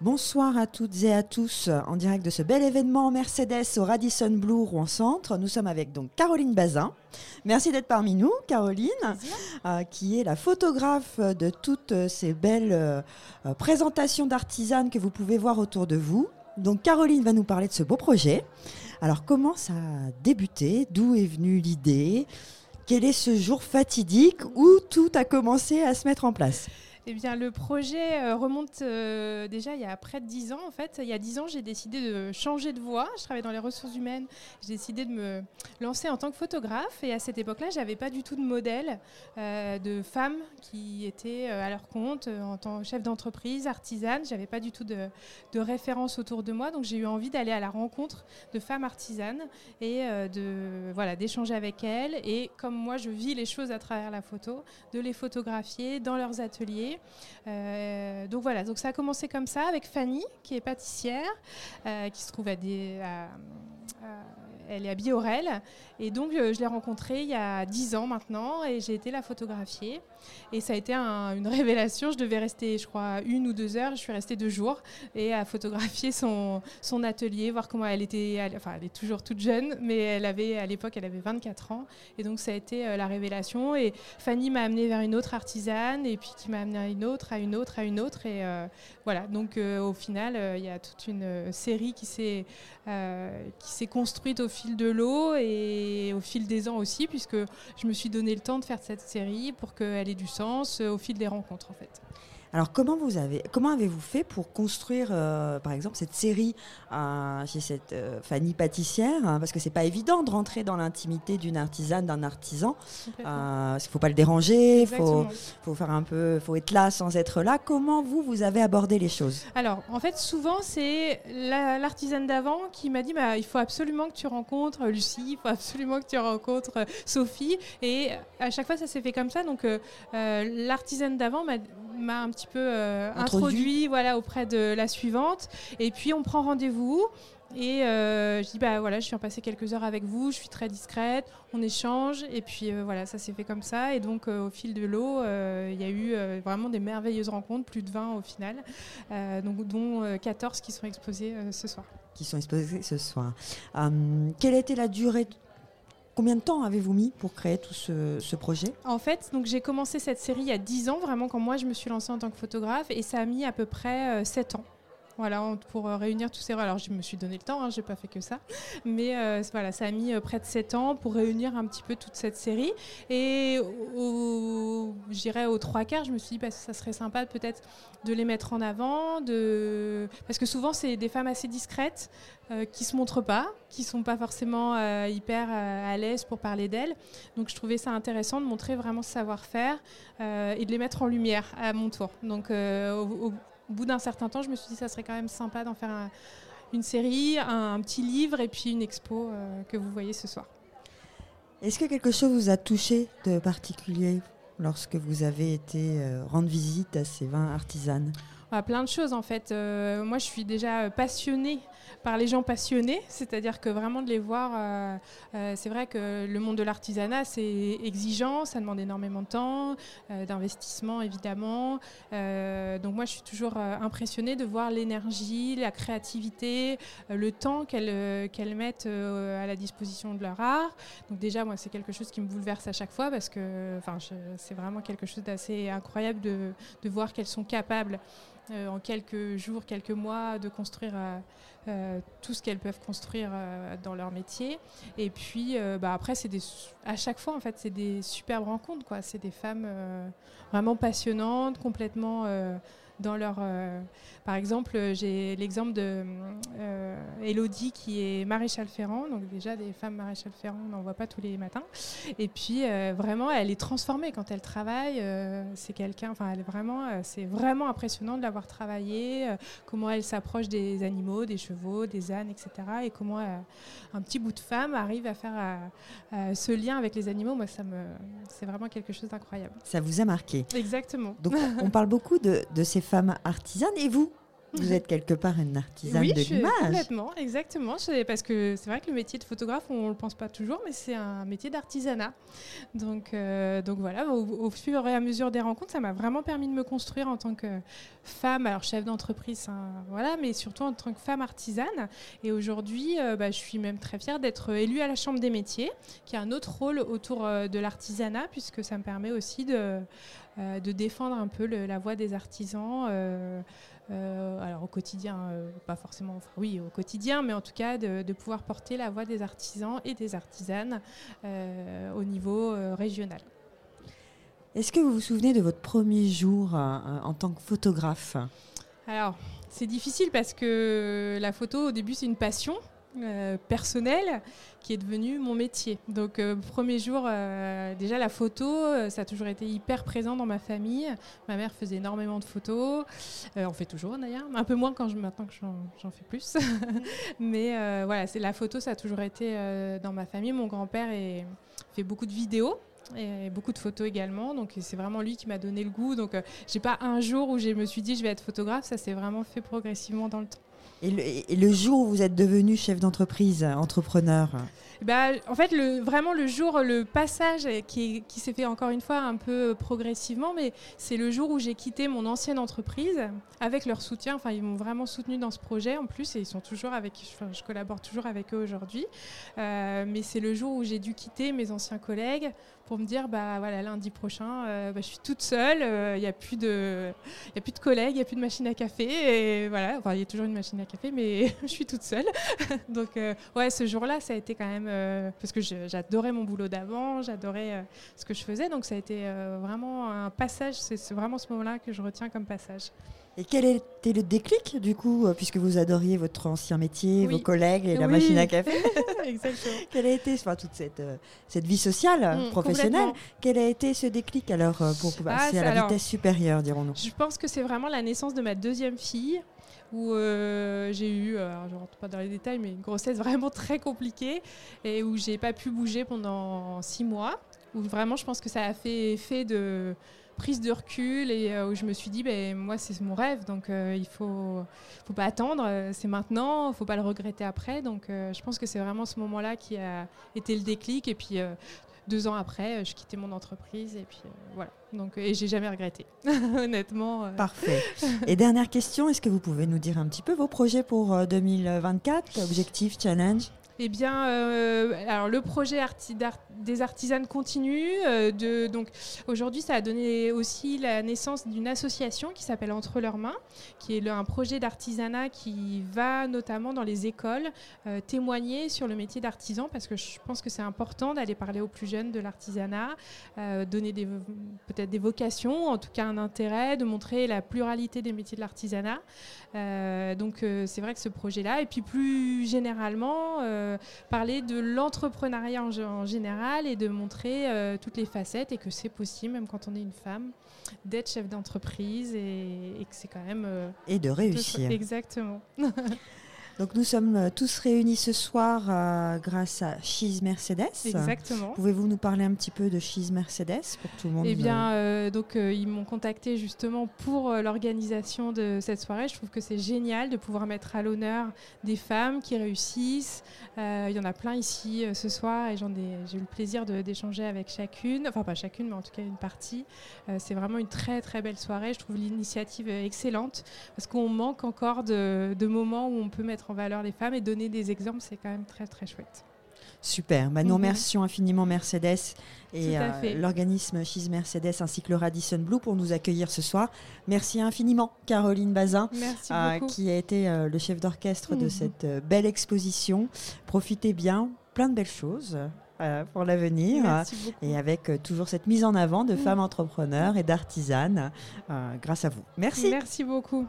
Bonsoir à toutes et à tous en direct de ce bel événement Mercedes au Radisson Blue Rouen Centre. Nous sommes avec donc Caroline Bazin. Merci d'être parmi nous, Caroline, euh, qui est la photographe de toutes ces belles euh, présentations d'artisanes que vous pouvez voir autour de vous. Donc Caroline va nous parler de ce beau projet. Alors comment ça a débuté? D'où est venue l'idée? Quel est ce jour fatidique? Où tout a commencé à se mettre en place? Eh bien, le projet euh, remonte euh, déjà il y a près de 10 ans. En fait, il y a 10 ans, j'ai décidé de changer de voie. Je travaille dans les ressources humaines. J'ai décidé de me lancer en tant que photographe. Et à cette époque-là, j'avais pas du tout de modèle euh, de femmes qui étaient à leur compte en tant que chef d'entreprise, artisane. J'avais pas du tout de, de référence autour de moi. Donc, j'ai eu envie d'aller à la rencontre de femmes artisanes et de voilà d'échanger avec elles. Et comme moi, je vis les choses à travers la photo, de les photographier dans leurs ateliers euh, donc voilà, donc ça a commencé comme ça avec Fanny, qui est pâtissière, euh, qui se trouve à des, elle est à Biorel. Et donc, euh, je l'ai rencontrée il y a 10 ans maintenant et j'ai été la photographier. Et ça a été une révélation. Je devais rester, je crois, une ou deux heures. Je suis restée deux jours et à photographier son, atelier, voir comment elle était. enfin, elle est toujours toute jeune, mais elle avait, à l'époque, elle avait 24 ans. Et donc, ça a été euh, la révélation. Et Fanny m'a amenée vers une autre artisane et puis qui m'a amenée à une autre, à une autre, à une autre. Et euh, voilà. Donc, au final, il y a toute une série qui s'est qui s'est construite au fil de l'eau et au fil des ans aussi, puisque je me suis donné le temps de faire cette série pour qu'elle ait du sens euh, au fil des rencontres en fait. Alors comment vous avez, comment avez-vous fait pour construire, euh, par exemple, cette série euh, chez cette euh, Fanny pâtissière hein, Parce que c'est pas évident de rentrer dans l'intimité d'une artisane, d'un artisan. Il ne faut pas le déranger, il faut, faut, faire un peu, faut être là sans être là. Comment vous vous avez abordé les choses? Alors en fait, souvent c'est l'artisane d'avant qui m'a dit bah, il faut absolument que tu rencontres Lucie, il faut absolument que tu rencontres Sophie. Et à chaque fois ça s'est fait comme ça. Donc l'artisane d'avant m'a m'a un petit peu euh, introduit. voilà, auprès de la suivante. Et puis on prend rendez-vous. Et euh, je dis bah voilà, je suis en passer quelques heures avec vous, je suis très discrète, on échange et puis euh, voilà, ça s'est fait comme ça. Et donc au fil de l'eau, il y a eu vraiment des merveilleuses rencontres, plus de 20 au final, donc dont 14 qui sont exposées ce soir. Qui sont exposées ce soir. quelle a été la durée Combien de temps avez-vous mis pour créer tout ce, projet? En fait, donc j'ai commencé cette série il y a 10 ans, vraiment quand moi je me suis lancée en tant que photographe, et ça a mis à peu près 7 euh, ans. Voilà, pour euh, réunir tous ces Alors, je me suis donné le temps, hein, je n'ai pas fait que ça. Mais euh, voilà, ça a mis près de 7 ans pour réunir un petit peu toute cette série. Et dirais aux trois quarts, je me suis dit, bah, ça serait sympa peut-être de les mettre en avant. De... Parce que souvent, c'est des femmes assez discrètes euh, qui se montrent pas, qui sont pas forcément hyper à l'aise pour parler d'elles. Donc, je trouvais ça intéressant de montrer vraiment ce savoir-faire et de les mettre en lumière à mon tour. Donc, au, au bout d'un certain temps, je me suis dit que ça serait quand même sympa d'en faire une série, un, petit livre et puis une expo euh, que vous voyez ce soir. Est-ce que quelque chose vous a touché de particulier lorsque vous avez été euh, rendre visite à ces 20 artisanes? Bah, Plein de choses en fait. Euh, moi je suis déjà passionnée par les gens passionnés, c'est-à-dire que vraiment de les voir, euh, euh, c'est vrai que le monde de l'artisanat, c'est exigeant, ça demande énormément de temps, d'investissement évidemment. donc moi, je suis toujours impressionnée de voir l'énergie, la créativité, le temps qu'elles qu'elles mettent à la disposition de leur art. Donc déjà, moi, c'est quelque chose qui me bouleverse à chaque fois parce que c'est vraiment quelque chose d'assez incroyable de, de voir qu'elles sont capables en quelques jours, quelques mois, de construire euh, tout ce qu'elles peuvent construire euh, dans leur métier. Et puis, euh, bah, après, des, à chaque fois, en fait, c'est des superbes rencontres. C'est des femmes vraiment passionnantes, complètement dans leur. Euh, par exemple, j'ai l'exemple de euh, Elodie qui est maréchal Ferrand. Donc déjà des femmes maréchal Ferrand, on n'en voit pas tous les matins. Et puis euh, vraiment, elle est transformée quand elle travaille. c'est quelqu'un. Enfin, elle est vraiment. c'est vraiment impressionnant de l'avoir travaillé. comment elle s'approche des animaux, des chevaux, des ânes, etc. Et comment un petit bout de femme arrive à faire ce lien avec les animaux. Moi, ça me. C'est vraiment quelque chose d'incroyable. Ça vous a marqué. Exactement. Donc on parle beaucoup de, de ces femmes artisanes. Et vous Vous êtes quelque part une artisane oui, de l'image. Complètement, exactement. Parce que c'est vrai que le métier de photographe, on ne le pense pas toujours, mais c'est un métier d'artisanat. Donc, euh, donc voilà, au, fur et à mesure des rencontres, ça m'a vraiment permis de me construire en tant que femme, alors chef d'entreprise, hein, voilà, mais surtout en tant que femme artisane. Et aujourd'hui, euh, bah, je suis même très fière d'être élue à la Chambre des métiers, qui a un autre rôle autour euh, de l'artisanat, puisque ça me permet aussi de, de défendre un peu la voix des artisans. Euh, alors au quotidien, euh, pas forcément, enfin, oui au quotidien, mais en tout cas de, pouvoir porter la voix des artisans et des artisanes euh, au niveau régional. Est-ce que vous vous souvenez de votre premier jour en tant que photographe? Alors c'est difficile parce que la photo au début c'est une passion. Euh, personnel qui est devenu mon métier. Donc, euh, premier jour, euh, déjà la photo, ça a toujours été hyper présent dans ma famille. Ma mère faisait énormément de photos. on fait toujours d'ailleurs, un peu moins quand je, maintenant que j'en fais plus. Mais voilà, c'est la photo, ça a toujours été dans ma famille. Mon grand-père fait beaucoup de vidéos et beaucoup de photos également. Donc c'est vraiment lui qui m'a donné le goût. Donc j'ai pas un jour où je me suis dit je vais être photographe. Ça s'est vraiment fait progressivement dans le temps. Et le, jour où vous êtes devenu chef d'entreprise, entrepreneur bah, En fait, vraiment le jour, le passage qui, s'est fait encore une fois un peu progressivement, mais c'est le jour où j'ai quitté mon ancienne entreprise avec leur soutien. Enfin, ils m'ont vraiment soutenu dans ce projet en plus et ils sont toujours avec, je collabore toujours avec eux aujourd'hui. Euh, mais c'est le jour où j'ai dû quitter mes anciens collègues pour me dire bah voilà lundi prochain euh, bah, je suis toute seule, il euh, n'y a plus de a plus de collègues, il n'y a plus de machine à café et voilà, enfin il y a toujours une machine à café mais je suis toute seule. Donc euh, ouais, ce jour-là, ça a été quand même parce que j'adorais mon boulot d'avant, j'adorais ce que je faisais. Donc ça a été vraiment un passage, c'est vraiment ce moment-là que je retiens comme passage. Et quel était le déclic, du coup, euh, puisque vous adoriez votre ancien métier, vos collègues et la machine à café? Exactement. Quelle a été enfin, toute cette, euh, cette vie sociale, mm, professionnelle Quel a été ce déclic alors euh, pour passer ah, à la vitesse supérieure, dirons-nous? Je pense que c'est vraiment la naissance de ma deuxième fille où j'ai eu, alors je ne rentre pas dans les détails, mais une grossesse vraiment très compliquée et où j'ai pas pu bouger pendant six mois. Où vraiment, je pense que ça a fait effet de prise de recul et euh, où je me suis dit, ben, moi, c'est mon rêve, donc euh, il faut, faut pas attendre, euh, c'est maintenant, il faut pas le regretter après. Donc je pense que c'est vraiment ce moment-là qui a été le déclic. Et puis deux ans après, je quittais mon entreprise et puis voilà. Donc et j'ai jamais regretté, honnêtement. Parfait. Et dernière question, est-ce que vous pouvez nous dire un petit peu vos projets pour 2024, objectifs, challenge? Eh bien, euh, le projet des artisanes continue. Euh, donc aujourd'hui, ça a donné aussi la naissance d'une association qui s'appelle Entre leurs mains, qui est un projet d'artisanat qui va notamment dans les écoles euh, témoigner sur le métier d'artisan, parce que je pense que c'est important d'aller parler aux plus jeunes de l'artisanat, donner peut-être des vocations, en tout cas un intérêt, de montrer la pluralité des métiers de l'artisanat. donc c'est vrai que ce projet-là, et puis plus généralement parler de l'entrepreneuriat en, général et de montrer euh, toutes les facettes et que c'est possible, même quand on est une femme, d'être chef d'entreprise et, que c'est quand même... Euh, et de réussir. Exactement. Donc nous sommes euh, tous réunis ce soir euh, grâce à Cheese Mercedes. Exactement. Pouvez-vous nous parler un petit peu de Cheese Mercedes pour tout le monde Eh bien, euh, donc ils m'ont contacté justement pour l'organisation de cette soirée. Je trouve que c'est génial de pouvoir mettre à l'honneur des femmes qui réussissent. Il y en a plein ici ce soir et j'ai eu le plaisir d'échanger avec chacune, enfin pas chacune, mais en tout cas une partie. c'est vraiment une très très belle soirée. Je trouve l'initiative excellente parce qu'on manque encore de, de moments où on peut mettre en valeur les femmes et donner des exemples, c'est quand même très très chouette. Super. Bah, nous mhm. remercions infiniment Mercedes et euh, l'organisme Cheese Mercedes ainsi que le Radisson Blue pour nous accueillir ce soir. Merci infiniment Caroline Bazin euh, qui a été euh, le chef d'orchestre de mhm. cette belle exposition. Profitez bien, plein de belles choses. pour l'avenir et avec toujours cette mise en avant de mhm. femmes entrepreneurs et d'artisanes grâce à vous. Merci. Merci beaucoup.